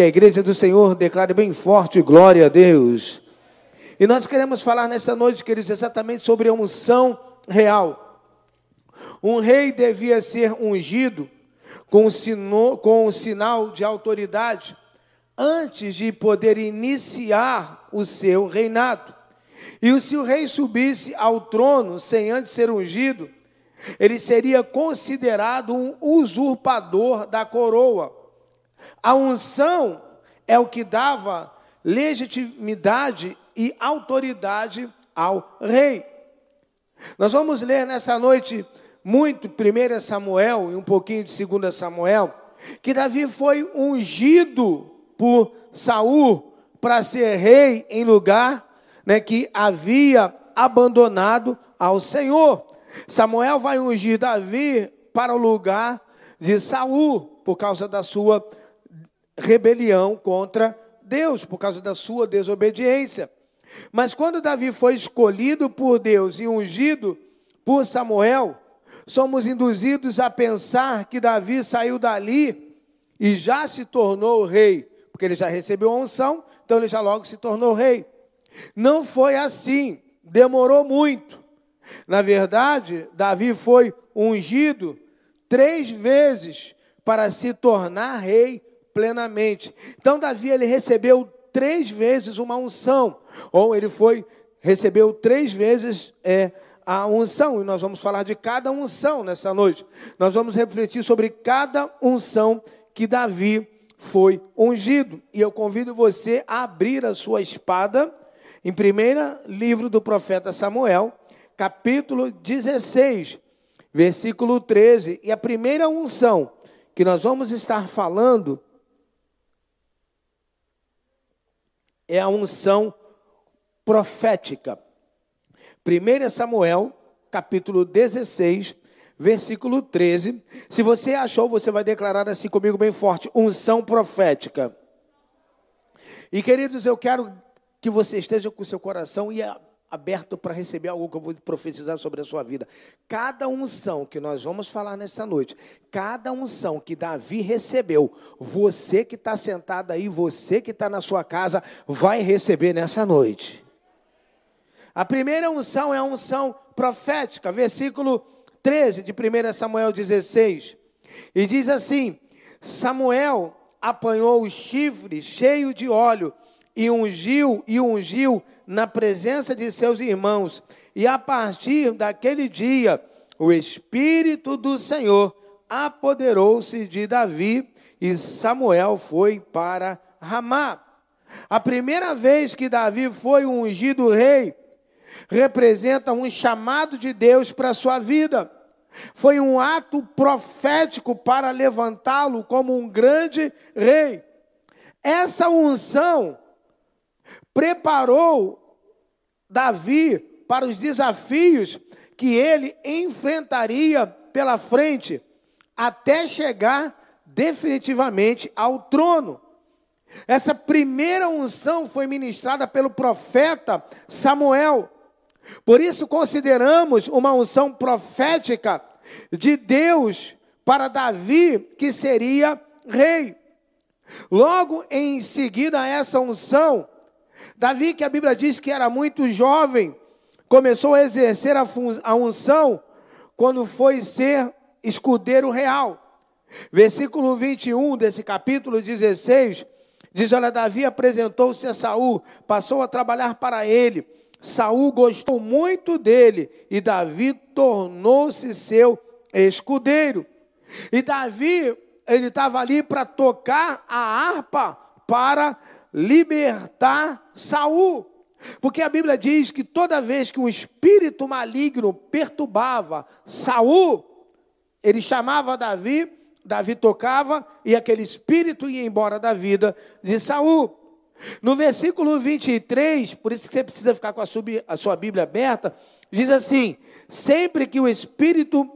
Que a igreja do Senhor declare bem forte glória a Deus. E nós queremos falar nessa noite, queridos, exatamente sobre a unção real. Um rei devia ser ungido com sino, com o sinal de autoridade antes de poder iniciar o seu reinado. E se o rei subisse ao trono sem antes ser ungido, ele seria considerado um usurpador da coroa. A unção é o que dava legitimidade e autoridade ao rei. Nós vamos ler nessa noite muito 1 Samuel e um pouquinho de 2 Samuel, que Davi foi ungido por Saul para ser rei em lugar né, que havia abandonado ao Senhor. Samuel vai ungir Davi para o lugar de Saul por causa da sua rebelião contra Deus, por causa da sua desobediência. Mas quando Davi foi escolhido por Deus e ungido por Samuel, somos induzidos a pensar que Davi saiu dali e já se tornou rei, porque ele já recebeu a unção, então ele já logo se tornou rei. Não foi assim, demorou muito. Na verdade, Davi foi ungido três vezes para se tornar rei plenamente. Então, Davi ele recebeu três vezes uma unção, ou ele foi recebeu três vezes é, a unção, e nós vamos falar de cada unção nessa noite. Nós vamos refletir sobre cada unção que Davi foi ungido. E eu convido você a abrir a sua espada em primeiro livro do profeta Samuel, capítulo 16, versículo 13. E a primeira unção que nós vamos estar falando é a unção profética. 1 Samuel, capítulo 16, versículo 13. Se você achou, você vai declarar assim comigo bem forte: unção profética. E queridos, eu quero que você esteja com o seu coração e aberto para receber algo que eu vou profetizar sobre a sua vida. Cada unção que nós vamos falar nessa noite, cada unção que Davi recebeu, você que está sentado aí, você que está na sua casa, vai receber nessa noite. A primeira unção é a unção profética, versículo 13 de 1 Samuel 16. E diz assim: Samuel apanhou o chifre cheio de óleo e ungiu e ungiu na presença de seus irmãos. E a partir daquele dia, o Espírito do Senhor apoderou-se de Davi e Samuel foi para Ramá. A primeira vez que Davi foi ungido rei representa um chamado de Deus para a sua vida. Foi um ato profético para levantá-lo como um grande rei. Essa unção preparou Davi para os desafios que ele enfrentaria pela frente, até chegar definitivamente ao trono. Essa primeira unção foi ministrada pelo profeta Samuel. Por isso consideramos uma unção profética de Deus para Davi, que seria rei. Logo em seguida a essa unção, Davi, que a Bíblia diz que era muito jovem, começou a exercer a, a unção quando foi ser escudeiro real. Versículo 21 desse capítulo 16 diz: Olha, Davi apresentou-se a Saul, passou a trabalhar para ele. Saul gostou muito dele e Davi tornou-se seu escudeiro. E Davi, ele estava ali para tocar a harpa para libertar Saul. Porque a Bíblia diz que toda vez que um espírito maligno perturbava Saul, ele chamava Davi, Davi tocava e aquele espírito ia embora da vida de Saul. No versículo 23, por isso que você precisa ficar com a, sub, a sua Bíblia aberta, diz assim: sempre que o espírito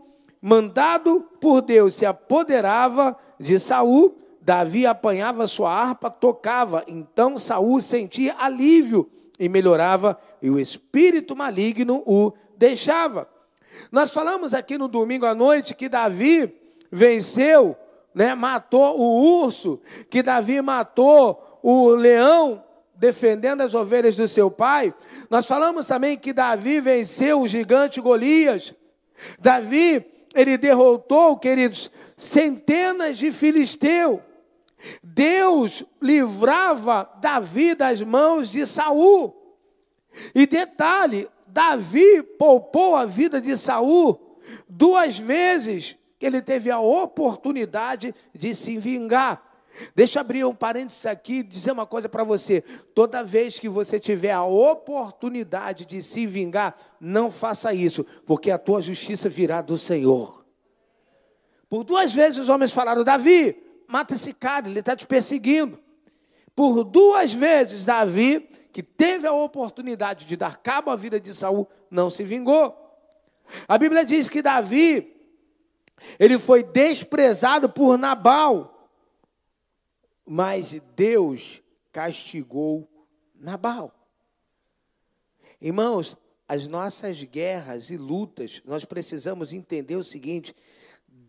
mandado por Deus se apoderava de Saul, Davi apanhava sua harpa, tocava, então Saul sentia alívio e melhorava, e o espírito maligno o deixava. Nós falamos aqui no domingo à noite que Davi venceu né, matou o urso, que Davi matou o leão, defendendo as ovelhas do seu pai. Nós falamos também que Davi venceu o gigante Golias. Davi, ele derrotou, queridos, centenas de filisteus. Deus livrava Davi das mãos de Saul. E detalhe, Davi poupou a vida de Saul duas vezes que ele teve a oportunidade de se vingar. Deixa eu abrir um parênteses aqui e dizer uma coisa para você. Toda vez que você tiver a oportunidade de se vingar, não faça isso, porque a tua justiça virá do Senhor. Por duas vezes os homens falaram: Davi, mata esse cara, ele está te perseguindo. Por duas vezes, Davi, que teve a oportunidade de dar cabo à vida de Saul, não se vingou. A Bíblia diz que Davi, ele foi desprezado por Nabal, mas Deus castigou Nabal. Irmãos, as nossas guerras e lutas, nós precisamos entender o seguinte: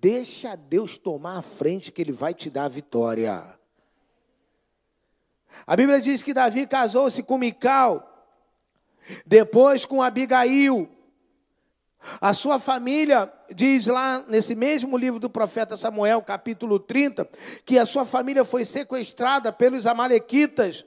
Deixa Deus tomar a frente que ele vai te dar a vitória. A Bíblia diz que Davi casou-se com Mical, depois com Abigail. A sua família diz lá nesse mesmo livro do profeta Samuel, capítulo 30, que a sua família foi sequestrada pelos amalequitas.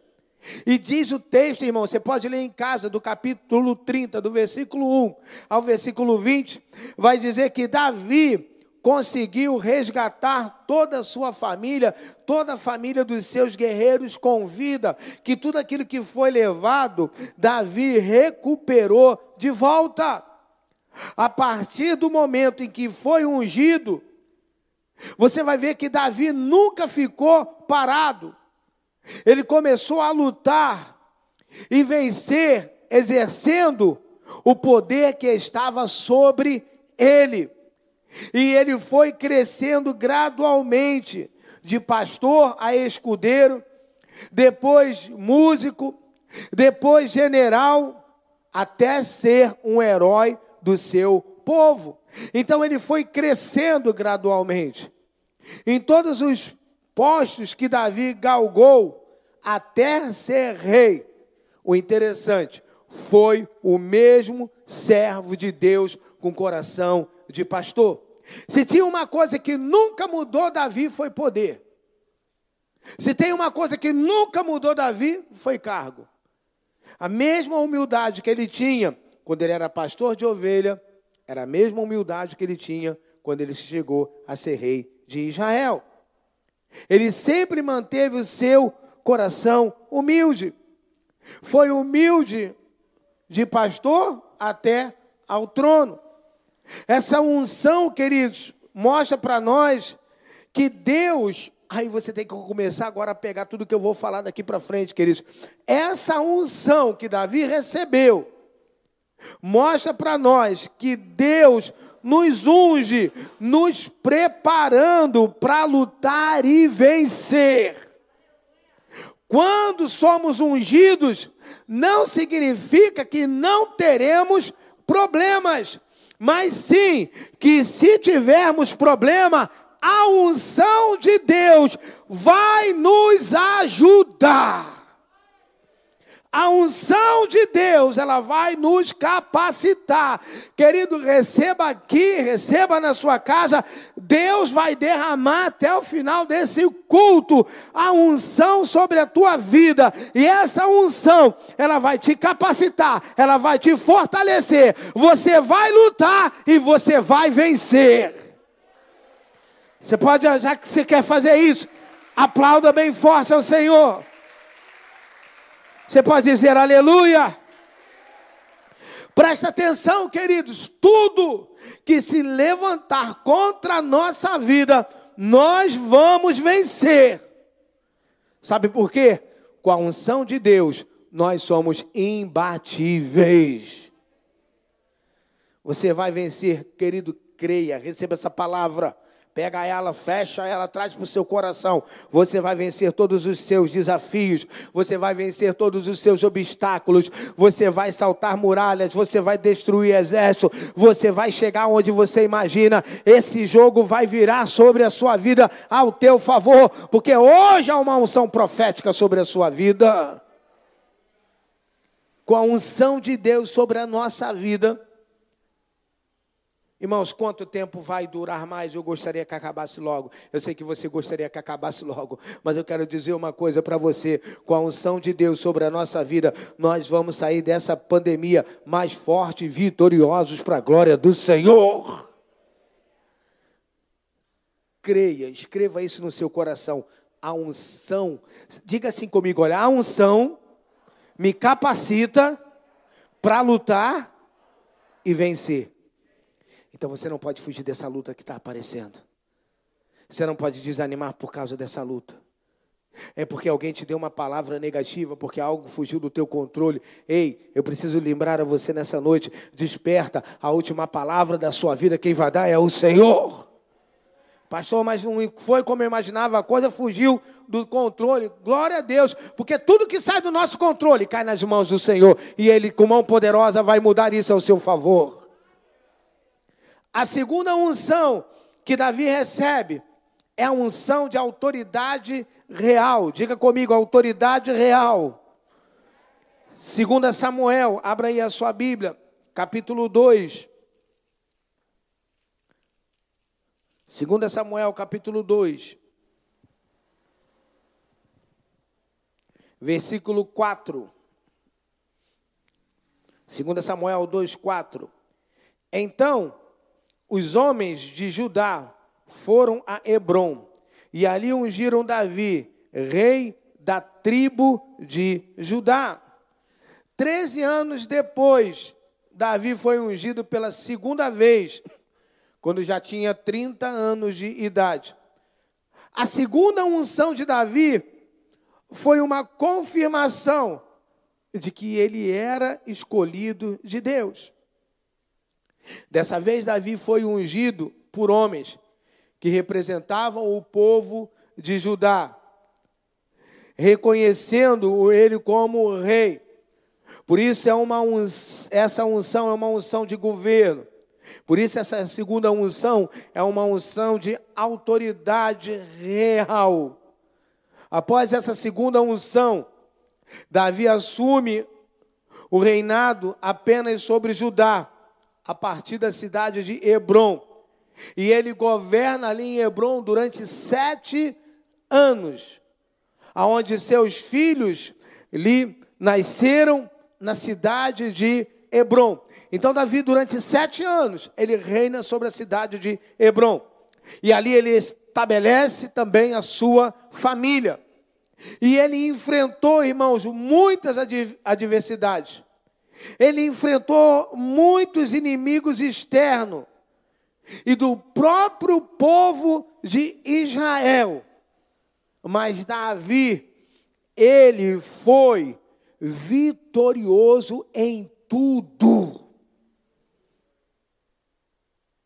E diz o texto, irmão, você pode ler em casa, do capítulo 30, do versículo 1 ao versículo 20, vai dizer que Davi conseguiu resgatar toda a sua família, toda a família dos seus guerreiros com vida, que tudo aquilo que foi levado, Davi recuperou de volta. A partir do momento em que foi ungido, você vai ver que Davi nunca ficou parado. Ele começou a lutar e vencer, exercendo o poder que estava sobre ele. E ele foi crescendo gradualmente, de pastor a escudeiro, depois músico, depois general, até ser um herói do seu povo. Então ele foi crescendo gradualmente. Em todos os postos que Davi galgou até ser rei, o interessante foi o mesmo servo de Deus com coração de pastor. Se tinha uma coisa que nunca mudou Davi, foi poder. Se tem uma coisa que nunca mudou Davi, foi cargo. A mesma humildade que ele tinha quando ele era pastor de ovelha, era a mesma humildade que ele tinha quando ele chegou a ser rei de Israel. Ele sempre manteve o seu coração humilde. Foi humilde de pastor até ao trono. Essa unção, queridos, mostra para nós que Deus. Aí você tem que começar agora a pegar tudo que eu vou falar daqui para frente, queridos. Essa unção que Davi recebeu mostra para nós que Deus nos unge, nos preparando para lutar e vencer. Quando somos ungidos, não significa que não teremos problemas mas sim que se tivermos problema, a unção de Deus vai nos ajudar. A unção de Deus, ela vai nos capacitar. Querido, receba aqui, receba na sua casa. Deus vai derramar até o final desse culto a unção sobre a tua vida. E essa unção, ela vai te capacitar, ela vai te fortalecer. Você vai lutar e você vai vencer. Você pode, já que você quer fazer isso, aplauda bem forte ao Senhor. Você pode dizer aleluia. Presta atenção, queridos, tudo que se levantar contra a nossa vida, nós vamos vencer. Sabe por quê? Com a unção de Deus, nós somos imbatíveis. Você vai vencer, querido, creia, receba essa palavra. Pega ela, fecha ela, traz para o seu coração. Você vai vencer todos os seus desafios, você vai vencer todos os seus obstáculos, você vai saltar muralhas, você vai destruir exército, você vai chegar onde você imagina. Esse jogo vai virar sobre a sua vida ao teu favor, porque hoje há uma unção profética sobre a sua vida. Com a unção de Deus sobre a nossa vida Irmãos, quanto tempo vai durar mais? Eu gostaria que acabasse logo. Eu sei que você gostaria que acabasse logo, mas eu quero dizer uma coisa para você: com a unção de Deus sobre a nossa vida, nós vamos sair dessa pandemia mais forte e vitoriosos para a glória do Senhor. Creia, escreva isso no seu coração. A unção, diga assim comigo: olha, a unção me capacita para lutar e vencer. Então você não pode fugir dessa luta que está aparecendo. Você não pode desanimar por causa dessa luta. É porque alguém te deu uma palavra negativa, porque algo fugiu do teu controle. Ei, eu preciso lembrar a você nessa noite: desperta, a última palavra da sua vida, quem vai dar é o Senhor. Pastor, mas não foi como eu imaginava, a coisa fugiu do controle. Glória a Deus, porque tudo que sai do nosso controle cai nas mãos do Senhor, e Ele, com mão poderosa, vai mudar isso ao seu favor. A segunda unção que Davi recebe é a unção de autoridade real. Diga comigo, autoridade real. Segunda Samuel, abra aí a sua Bíblia, capítulo 2. Segunda Samuel, capítulo 2. Versículo 4. Segunda Samuel 2, 4. Então, os homens de Judá foram a Hebron e ali ungiram Davi, rei da tribo de Judá. Treze anos depois, Davi foi ungido pela segunda vez, quando já tinha 30 anos de idade. A segunda unção de Davi foi uma confirmação de que ele era escolhido de Deus. Dessa vez, Davi foi ungido por homens que representavam o povo de Judá, reconhecendo ele como rei. Por isso é uma essa unção é uma unção de governo. Por isso essa segunda unção é uma unção de autoridade real. Após essa segunda unção, Davi assume o reinado apenas sobre Judá a partir da cidade de Hebron. E ele governa ali em Hebron durante sete anos, aonde seus filhos lhe nasceram na cidade de Hebron. Então, Davi, durante sete anos, ele reina sobre a cidade de Hebron. E ali ele estabelece também a sua família. E ele enfrentou, irmãos, muitas adversidades. Ele enfrentou muitos inimigos externos e do próprio povo de Israel. Mas Davi, ele foi vitorioso em tudo.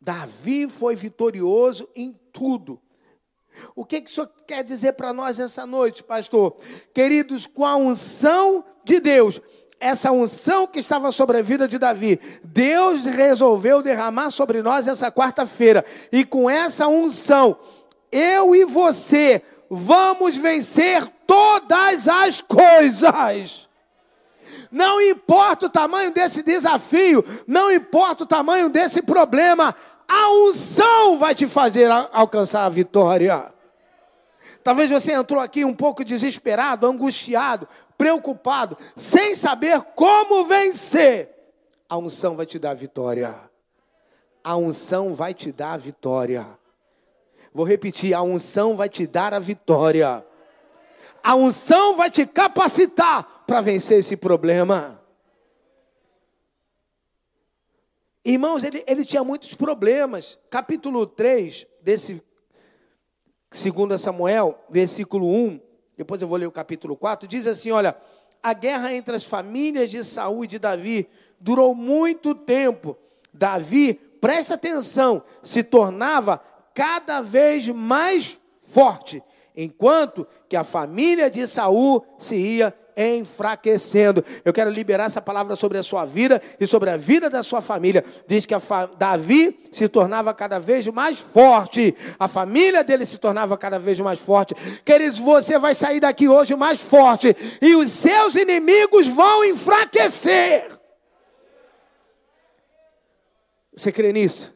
Davi foi vitorioso em tudo. O que, que o senhor quer dizer para nós essa noite, pastor? Queridos, com a unção de Deus, essa unção que estava sobre a vida de Davi, Deus resolveu derramar sobre nós essa quarta-feira. E com essa unção, eu e você vamos vencer todas as coisas. Não importa o tamanho desse desafio, não importa o tamanho desse problema, a unção vai te fazer alcançar a vitória. Talvez você entrou aqui um pouco desesperado, angustiado, preocupado, sem saber como vencer. A unção vai te dar vitória. A unção vai te dar a vitória. Vou repetir: a unção vai te dar a vitória. A unção vai te capacitar para vencer esse problema. Irmãos, ele, ele tinha muitos problemas. Capítulo 3 desse 2 Samuel, versículo 1, depois eu vou ler o capítulo 4, diz assim: olha, a guerra entre as famílias de Saul e de Davi durou muito tempo. Davi, presta atenção, se tornava cada vez mais forte, enquanto que a família de Saul se ia enfraquecendo. Eu quero liberar essa palavra sobre a sua vida e sobre a vida da sua família. Diz que Davi se tornava cada vez mais forte, a família dele se tornava cada vez mais forte. Queridos, você vai sair daqui hoje mais forte e os seus inimigos vão enfraquecer. Você crê nisso?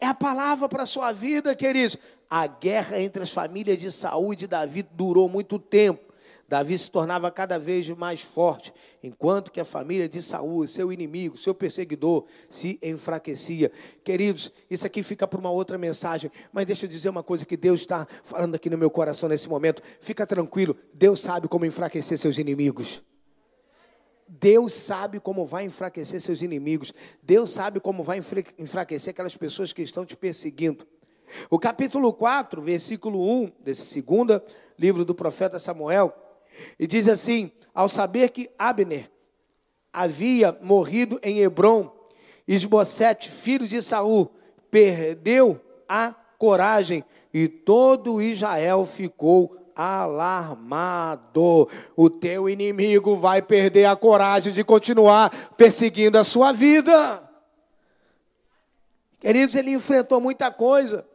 É a palavra para a sua vida, queridos. A guerra entre as famílias de Saul e de Davi durou muito tempo. Davi se tornava cada vez mais forte, enquanto que a família de Saul, seu inimigo, seu perseguidor, se enfraquecia. Queridos, isso aqui fica para uma outra mensagem, mas deixa eu dizer uma coisa que Deus está falando aqui no meu coração nesse momento. Fica tranquilo, Deus sabe como enfraquecer seus inimigos. Deus sabe como vai enfraquecer seus inimigos. Deus sabe como vai enfraquecer aquelas pessoas que estão te perseguindo. O capítulo 4, versículo 1 desse segundo livro do profeta Samuel, e diz assim: Ao saber que Abner havia morrido em Hebron, Esbocete, filho de Saul, perdeu a coragem e todo Israel ficou alarmado. O teu inimigo vai perder a coragem de continuar perseguindo a sua vida. Queridos, ele enfrentou muita coisa.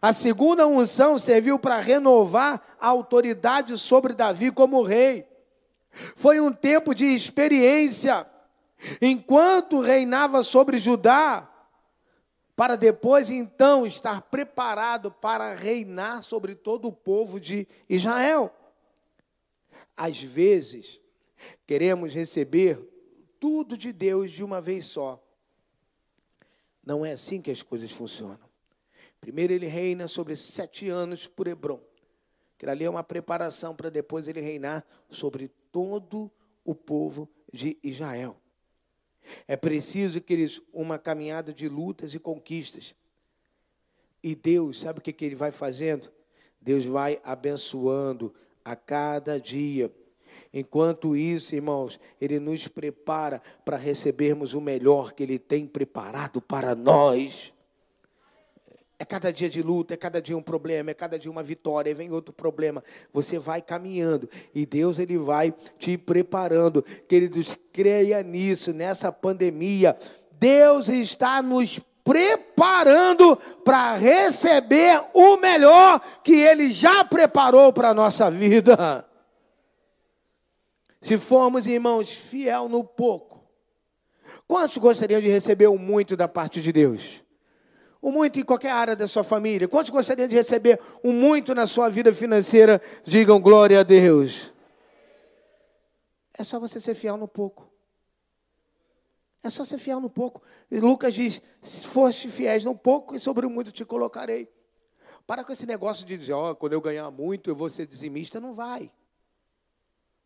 A segunda unção serviu para renovar a autoridade sobre Davi como rei. Foi um tempo de experiência. Enquanto reinava sobre Judá, para depois então estar preparado para reinar sobre todo o povo de Israel. Às vezes, queremos receber tudo de Deus de uma vez só. Não é assim que as coisas funcionam. Primeiro ele reina sobre sete anos por Hebron. Que ali é uma preparação para depois ele reinar sobre todo o povo de Israel. É preciso, queridos, uma caminhada de lutas e conquistas. E Deus, sabe o que, que Ele vai fazendo? Deus vai abençoando a cada dia. Enquanto isso, irmãos, Ele nos prepara para recebermos o melhor que Ele tem preparado para nós. É cada dia de luta, é cada dia um problema, é cada dia uma vitória, vem outro problema. Você vai caminhando e Deus ele vai te preparando. Queridos, creia nisso, nessa pandemia. Deus está nos preparando para receber o melhor que ele já preparou para a nossa vida. Se formos, irmãos, fiel no pouco, quantos gostariam de receber o muito da parte de Deus? O muito em qualquer área da sua família. Quantos gostariam de receber um muito na sua vida financeira? Digam glória a Deus. É só você ser fiel no pouco. É só ser fiel no pouco. E Lucas diz: se foste fiéis no pouco, e sobre o muito te colocarei. Para com esse negócio de dizer, ó, oh, quando eu ganhar muito, eu vou ser dizimista. Não vai.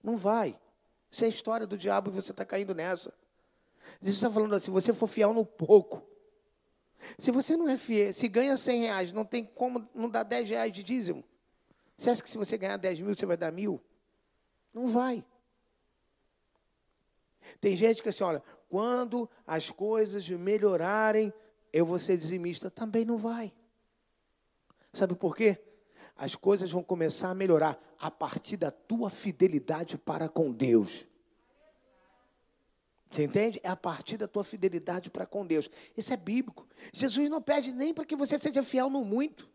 Não vai. Isso é história do diabo e você está caindo nessa. Jesus está falando assim: se você for fiel no pouco, se você não é fiel, se ganha 100 reais, não tem como não dar 10 reais de dízimo. Você acha que se você ganhar 10 mil, você vai dar mil? Não vai. Tem gente que assim, olha, quando as coisas melhorarem, eu vou ser dizimista. Também não vai. Sabe por quê? As coisas vão começar a melhorar a partir da tua fidelidade para com Deus. Você entende? É a partir da tua fidelidade para com Deus. Isso é bíblico. Jesus não pede nem para que você seja fiel no muito.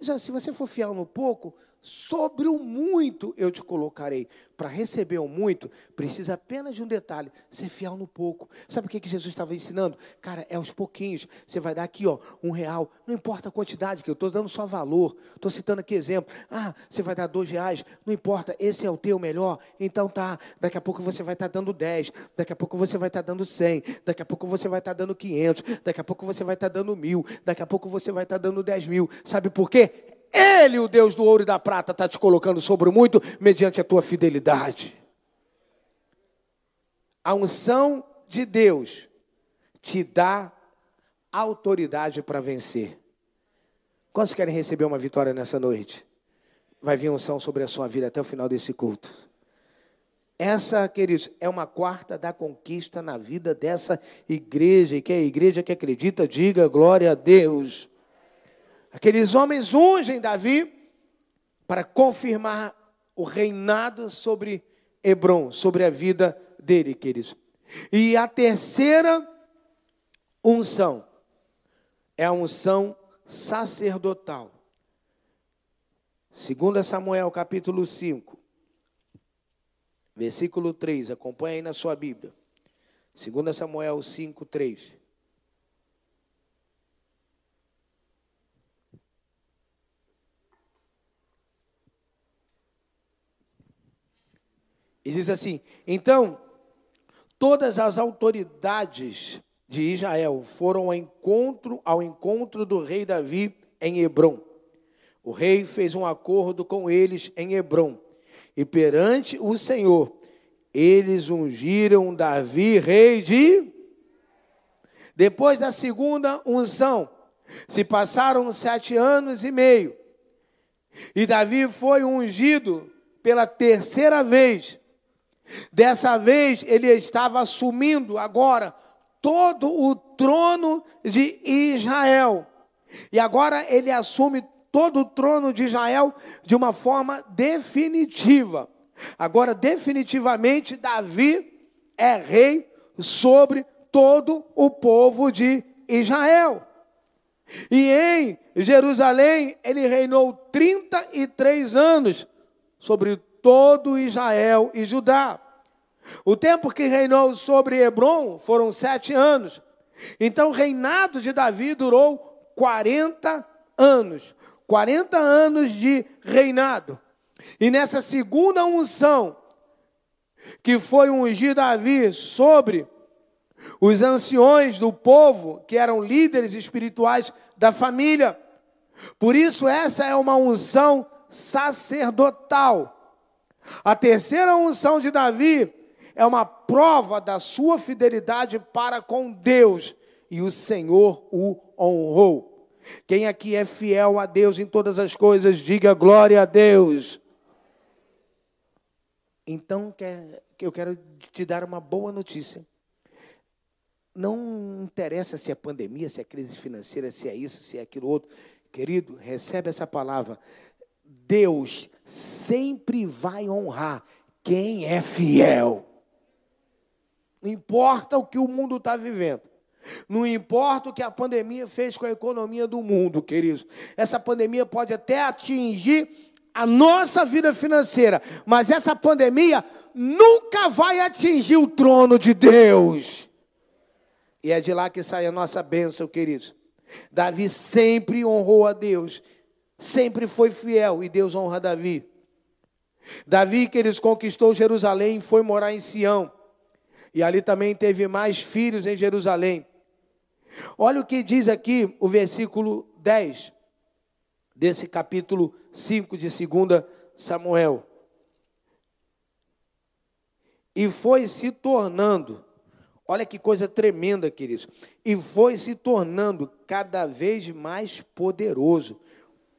Se você for fiel no pouco, sobre o muito eu te colocarei. Para receber o muito, precisa apenas de um detalhe: ser fiel no pouco. Sabe o que, que Jesus estava ensinando? Cara, é aos pouquinhos. Você vai dar aqui, ó, um real. Não importa a quantidade, que eu estou dando só valor. Estou citando aqui exemplo. Ah, você vai dar dois reais. Não importa, esse é o teu melhor. Então tá. Daqui a pouco você vai estar tá dando dez. Daqui a pouco você vai estar tá dando cem. Daqui a pouco você vai estar tá dando quinhentos. Daqui a pouco você vai estar tá dando mil. Daqui a pouco você vai estar tá dando dez mil. Sabe por quê? Ele, o Deus do ouro e da prata, está te colocando sobre muito mediante a tua fidelidade. A unção de Deus te dá autoridade para vencer. Quantos querem receber uma vitória nessa noite? Vai vir unção sobre a sua vida até o final desse culto. Essa, queridos, é uma quarta da conquista na vida dessa igreja. E que é a igreja que acredita, diga glória a Deus. Aqueles homens ungem Davi para confirmar o reinado sobre Hebron, sobre a vida dele, queridos. E a terceira unção é a unção sacerdotal. 2 Samuel capítulo 5, versículo 3, acompanha aí na sua Bíblia. 2 Samuel 5, 3. E diz assim: Então, todas as autoridades de Israel foram ao encontro, ao encontro do rei Davi em Hebron. O rei fez um acordo com eles em Hebron. E perante o Senhor, eles ungiram Davi, rei de. Depois da segunda unção, se passaram sete anos e meio. E Davi foi ungido pela terceira vez Dessa vez ele estava assumindo agora todo o trono de Israel. E agora ele assume todo o trono de Israel de uma forma definitiva. Agora, definitivamente, Davi é rei sobre todo o povo de Israel. E em Jerusalém ele reinou 33 anos sobre todo Israel e Judá. O tempo que reinou sobre Hebron foram sete anos. Então, o reinado de Davi durou 40 anos. 40 anos de reinado. E nessa segunda unção, que foi ungir Davi sobre os anciões do povo, que eram líderes espirituais da família. Por isso, essa é uma unção sacerdotal. A terceira unção de Davi é uma prova da sua fidelidade para com Deus, e o Senhor o honrou. Quem aqui é fiel a Deus em todas as coisas, diga glória a Deus. Então, eu quero te dar uma boa notícia. Não interessa se é pandemia, se é crise financeira, se é isso, se é aquilo outro. Querido, recebe essa palavra. Deus sempre vai honrar quem é fiel. Não importa o que o mundo está vivendo. Não importa o que a pandemia fez com a economia do mundo, queridos. Essa pandemia pode até atingir a nossa vida financeira, mas essa pandemia nunca vai atingir o trono de Deus. E é de lá que sai a nossa bênção, queridos. Davi sempre honrou a Deus sempre foi fiel e Deus honra Davi. Davi, que eles conquistou Jerusalém, foi morar em Sião. E ali também teve mais filhos em Jerusalém. Olha o que diz aqui o versículo 10 desse capítulo 5 de 2 Samuel. E foi se tornando, olha que coisa tremenda, queridos, e foi se tornando cada vez mais poderoso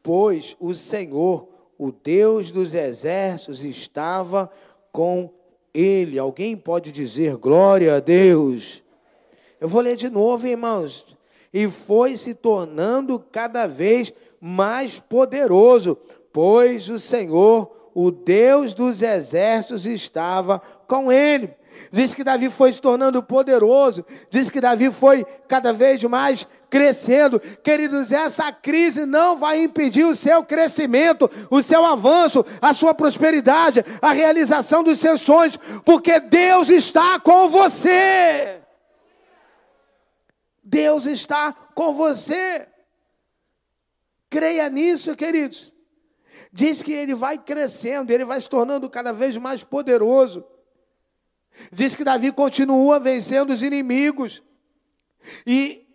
pois o Senhor, o Deus dos exércitos, estava com ele. Alguém pode dizer glória a Deus? Eu vou ler de novo, irmãos. E foi se tornando cada vez mais poderoso, pois o Senhor, o Deus dos exércitos, estava com ele. Diz que Davi foi se tornando poderoso, diz que Davi foi cada vez mais crescendo. Queridos, essa crise não vai impedir o seu crescimento, o seu avanço, a sua prosperidade, a realização dos seus sonhos, porque Deus está com você. Deus está com você. Creia nisso, queridos. Diz que ele vai crescendo, ele vai se tornando cada vez mais poderoso. Diz que Davi continua vencendo os inimigos. E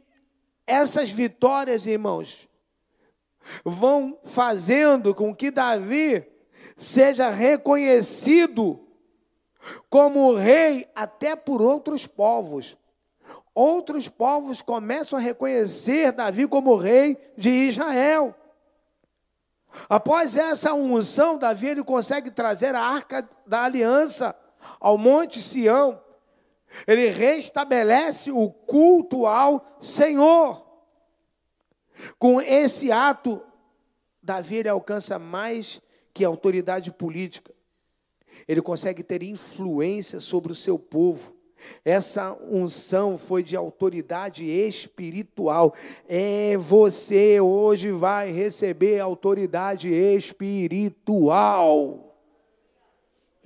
essas vitórias, irmãos, vão fazendo com que Davi seja reconhecido como rei até por outros povos. Outros povos começam a reconhecer Davi como rei de Israel. Após essa unção, Davi ele consegue trazer a arca da aliança ao Monte Sião ele restabelece o culto ao Senhor. Com esse ato, Davi ele alcança mais que autoridade política. Ele consegue ter influência sobre o seu povo. Essa unção foi de autoridade espiritual. É você hoje vai receber autoridade espiritual.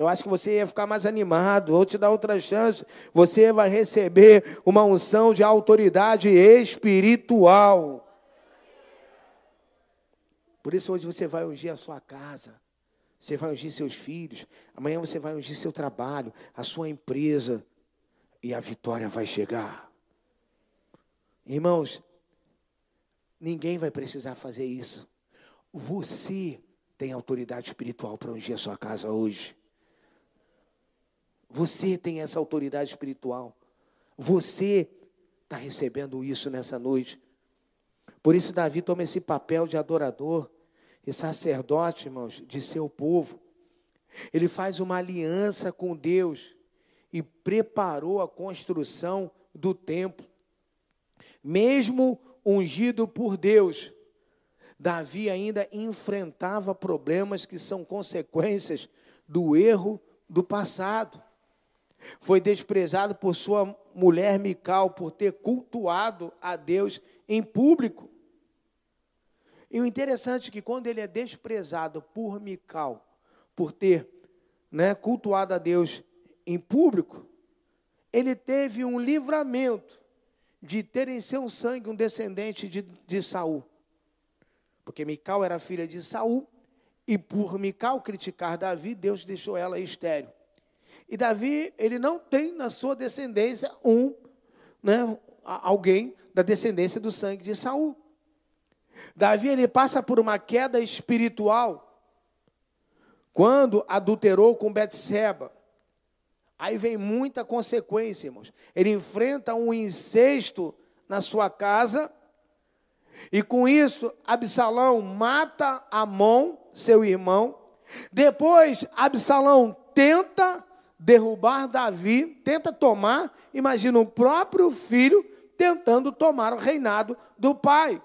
Eu acho que você ia ficar mais animado. Vou te dar outra chance. Você vai receber uma unção de autoridade espiritual. Por isso hoje você vai ungir a sua casa. Você vai ungir seus filhos. Amanhã você vai ungir seu trabalho, a sua empresa. E a vitória vai chegar. Irmãos, ninguém vai precisar fazer isso. Você tem autoridade espiritual para ungir a sua casa hoje. Você tem essa autoridade espiritual. Você está recebendo isso nessa noite. Por isso, Davi toma esse papel de adorador e sacerdote, irmãos, de seu povo. Ele faz uma aliança com Deus e preparou a construção do templo. Mesmo ungido por Deus, Davi ainda enfrentava problemas que são consequências do erro do passado. Foi desprezado por sua mulher Mical por ter cultuado a Deus em público. E o interessante é que quando ele é desprezado por Mical, por ter né, cultuado a Deus em público, ele teve um livramento de ter em seu sangue um descendente de, de Saul. Porque Mical era filha de Saul, e por Mical criticar Davi, Deus deixou ela estéreo. E Davi, ele não tem na sua descendência um, né, alguém da descendência do sangue de Saul. Davi ele passa por uma queda espiritual quando adulterou com Betseba. Aí vem muita consequência, irmãos. Ele enfrenta um incesto na sua casa e com isso Absalão mata Amon, seu irmão. Depois Absalão tenta derrubar Davi, tenta tomar, imagina o próprio filho tentando tomar o reinado do pai.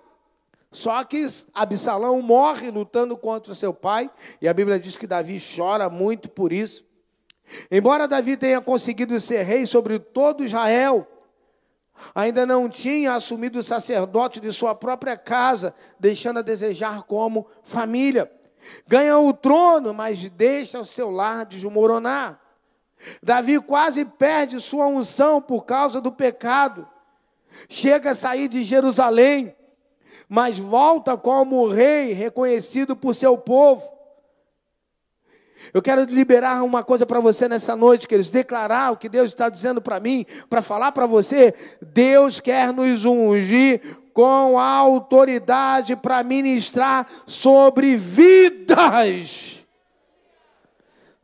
Só que Absalão morre lutando contra o seu pai, e a Bíblia diz que Davi chora muito por isso. Embora Davi tenha conseguido ser rei sobre todo Israel, ainda não tinha assumido o sacerdote de sua própria casa, deixando a desejar como família. Ganha o trono, mas deixa o seu lar desmoronar. Davi quase perde sua unção por causa do pecado. Chega a sair de Jerusalém, mas volta como rei reconhecido por seu povo. Eu quero liberar uma coisa para você nessa noite, queridos, declarar o que Deus está dizendo para mim, para falar para você. Deus quer nos ungir com autoridade para ministrar sobre vidas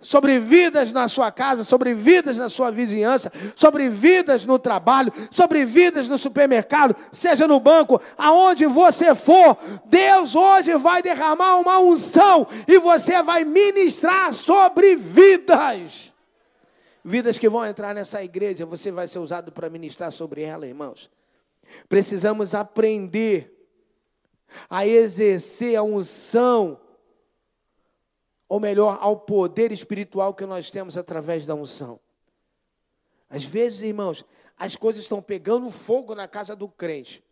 sobre vidas na sua casa, sobre vidas na sua vizinhança, sobre vidas no trabalho, sobre vidas no supermercado, seja no banco, aonde você for, Deus hoje vai derramar uma unção e você vai ministrar sobre vidas. Vidas que vão entrar nessa igreja, você vai ser usado para ministrar sobre ela, irmãos. Precisamos aprender a exercer a unção ou melhor, ao poder espiritual que nós temos através da unção. Às vezes, irmãos, as coisas estão pegando fogo na casa do crente.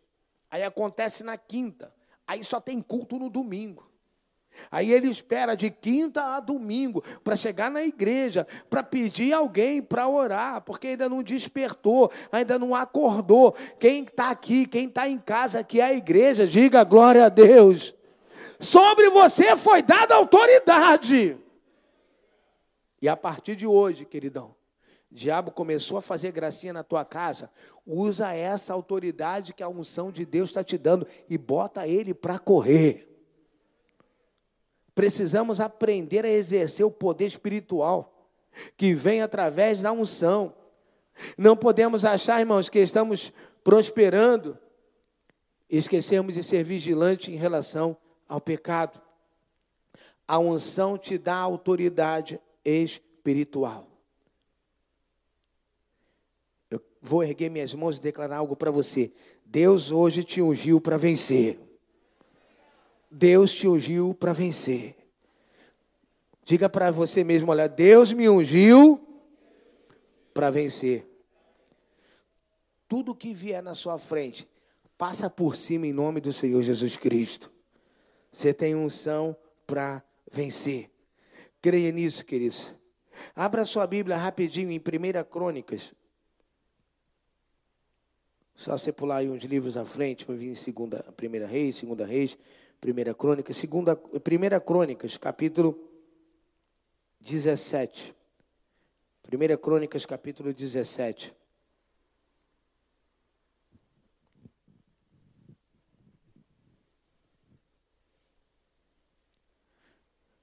Aí acontece na quinta. Aí só tem culto no domingo. Aí ele espera de quinta a domingo para chegar na igreja, para pedir alguém para orar, porque ainda não despertou, ainda não acordou. Quem está aqui, quem está em casa, que é a igreja, diga glória a Deus. Sobre você foi dada autoridade. E a partir de hoje, queridão, o diabo começou a fazer gracinha na tua casa, usa essa autoridade que a unção de Deus está te dando e bota ele para correr. Precisamos aprender a exercer o poder espiritual que vem através da unção. Não podemos achar, irmãos, que estamos prosperando e esquecermos de ser vigilantes em relação ao pecado. A unção te dá autoridade espiritual. Eu vou erguer minhas mãos e declarar algo para você. Deus hoje te ungiu para vencer. Deus te ungiu para vencer. Diga para você mesmo: olha, Deus me ungiu para vencer. Tudo que vier na sua frente, passa por cima em nome do Senhor Jesus Cristo. Você tem unção para vencer. Creia nisso, queridos. Abra sua Bíblia rapidinho em 1 Crônicas. Só você pular aí uns livros à frente, para vir em segunda, Primeira Reis, Segunda Reis, Primeira Crônica, segunda, Primeira Crônicas, capítulo 17. Primeira Crônicas, capítulo 17.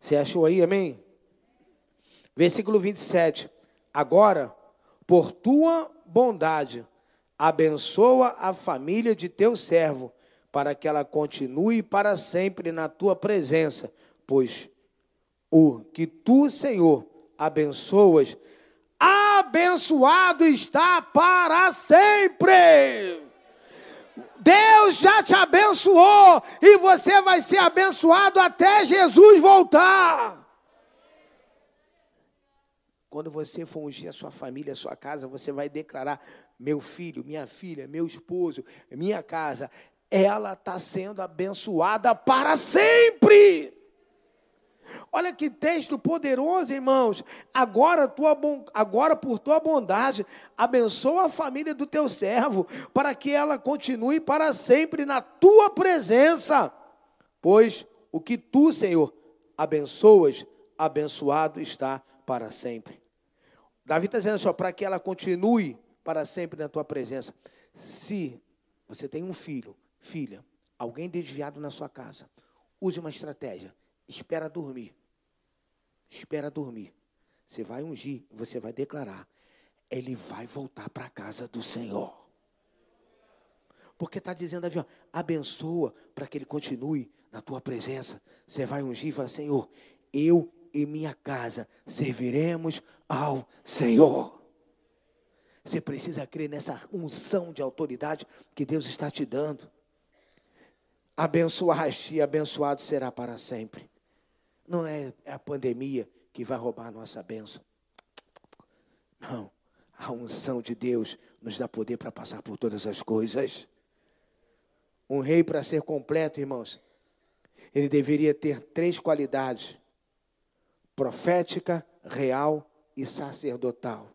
Você achou aí, amém? Versículo 27. Agora, por tua bondade, abençoa a família de teu servo, para que ela continue para sempre na tua presença, pois o que tu, Senhor, abençoas, abençoado está para sempre. Deus já te abençoou e você vai ser abençoado até Jesus voltar. Quando você for ungir a sua família, a sua casa, você vai declarar: meu filho, minha filha, meu esposo, minha casa, ela está sendo abençoada para sempre. Olha que texto poderoso, irmãos. Agora, tua, agora, por tua bondade, abençoa a família do teu servo, para que ela continue para sempre na tua presença. Pois o que tu, Senhor, abençoas, abençoado está para sempre. Davi está dizendo só para que ela continue para sempre na tua presença. Se você tem um filho, filha, alguém desviado na sua casa, use uma estratégia espera dormir. Espera dormir. Você vai ungir, você vai declarar. Ele vai voltar para a casa do Senhor. Porque está dizendo ali, ó, abençoa para que ele continue na tua presença. Você vai ungir e fala, Senhor, eu e minha casa serviremos ao Senhor. Você precisa crer nessa unção de autoridade que Deus está te dando. Abençoaste e abençoado será para sempre. Não é, é a pandemia que vai roubar a nossa bênção. Não. A unção de Deus nos dá poder para passar por todas as coisas. Um rei, para ser completo, irmãos, ele deveria ter três qualidades: profética, real e sacerdotal.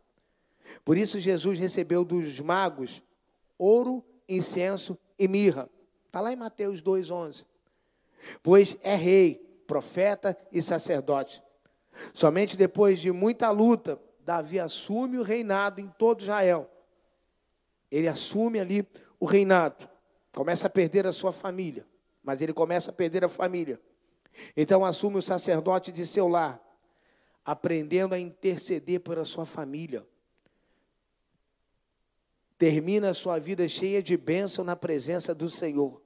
Por isso, Jesus recebeu dos magos ouro, incenso e mirra. Está lá em Mateus 2,11. Pois é rei, profeta e sacerdote. Somente depois de muita luta, Davi assume o reinado em todo Israel. Ele assume ali o reinado. Começa a perder a sua família, mas ele começa a perder a família. Então assume o sacerdote de seu lar, aprendendo a interceder pela sua família. Termina a sua vida cheia de bênção na presença do Senhor.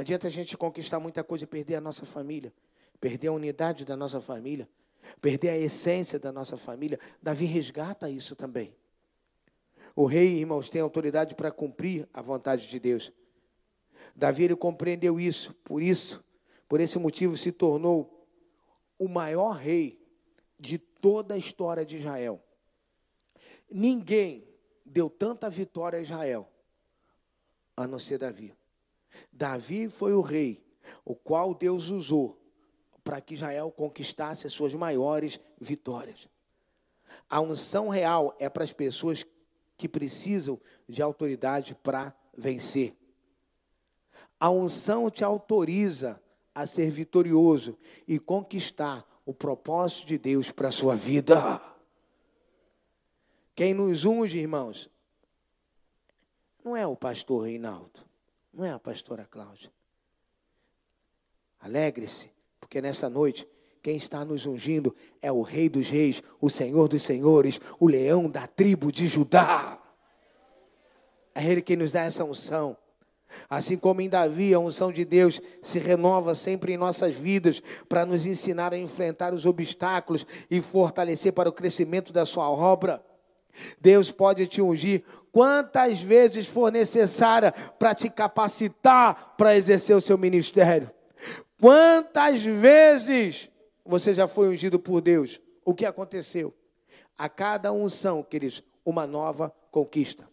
Não adianta a gente conquistar muita coisa e perder a nossa família, perder a unidade da nossa família, perder a essência da nossa família. Davi resgata isso também. O rei, irmãos, tem autoridade para cumprir a vontade de Deus. Davi ele compreendeu isso, por isso, por esse motivo se tornou o maior rei de toda a história de Israel. Ninguém deu tanta vitória a Israel a não ser Davi. Davi foi o rei, o qual Deus usou para que Israel conquistasse as suas maiores vitórias. A unção real é para as pessoas que precisam de autoridade para vencer. A unção te autoriza a ser vitorioso e conquistar o propósito de Deus para a sua vida. Quem nos unge, irmãos, não é o pastor Reinaldo. Não é a pastora Cláudia. Alegre-se, porque nessa noite quem está nos ungindo é o Rei dos Reis, o Senhor dos Senhores, o leão da tribo de Judá. É Ele quem nos dá essa unção. Assim como em Davi, a unção de Deus se renova sempre em nossas vidas para nos ensinar a enfrentar os obstáculos e fortalecer para o crescimento da sua obra. Deus pode te ungir quantas vezes for necessária para te capacitar para exercer o seu ministério. Quantas vezes você já foi ungido por Deus? O que aconteceu? A cada unção, queridos, uma nova conquista.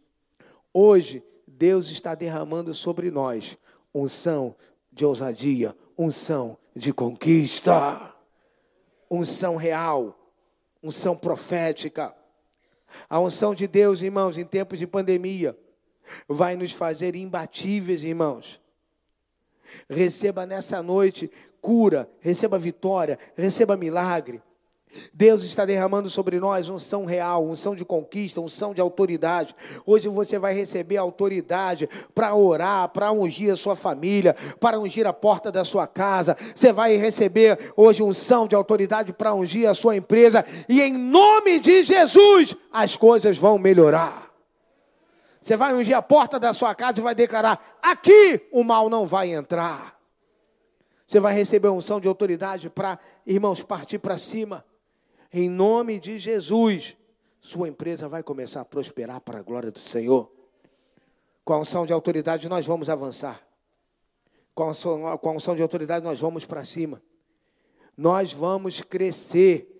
Hoje, Deus está derramando sobre nós unção de ousadia, unção de conquista, unção real, unção profética. A unção de Deus, irmãos, em tempos de pandemia, vai nos fazer imbatíveis, irmãos. Receba nessa noite cura, receba vitória, receba milagre. Deus está derramando sobre nós unção real, unção de conquista, unção de autoridade. Hoje você vai receber autoridade para orar, para ungir a sua família, para ungir a porta da sua casa. Você vai receber hoje unção de autoridade para ungir a sua empresa. E em nome de Jesus, as coisas vão melhorar. Você vai ungir a porta da sua casa e vai declarar: aqui o mal não vai entrar. Você vai receber unção de autoridade para, irmãos, partir para cima. Em nome de Jesus, sua empresa vai começar a prosperar para a glória do Senhor. Com a unção de autoridade, nós vamos avançar. Com a unção, com a unção de autoridade, nós vamos para cima. Nós vamos crescer.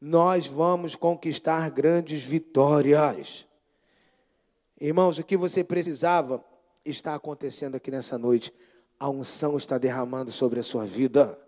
Nós vamos conquistar grandes vitórias. Irmãos, o que você precisava está acontecendo aqui nessa noite. A unção está derramando sobre a sua vida.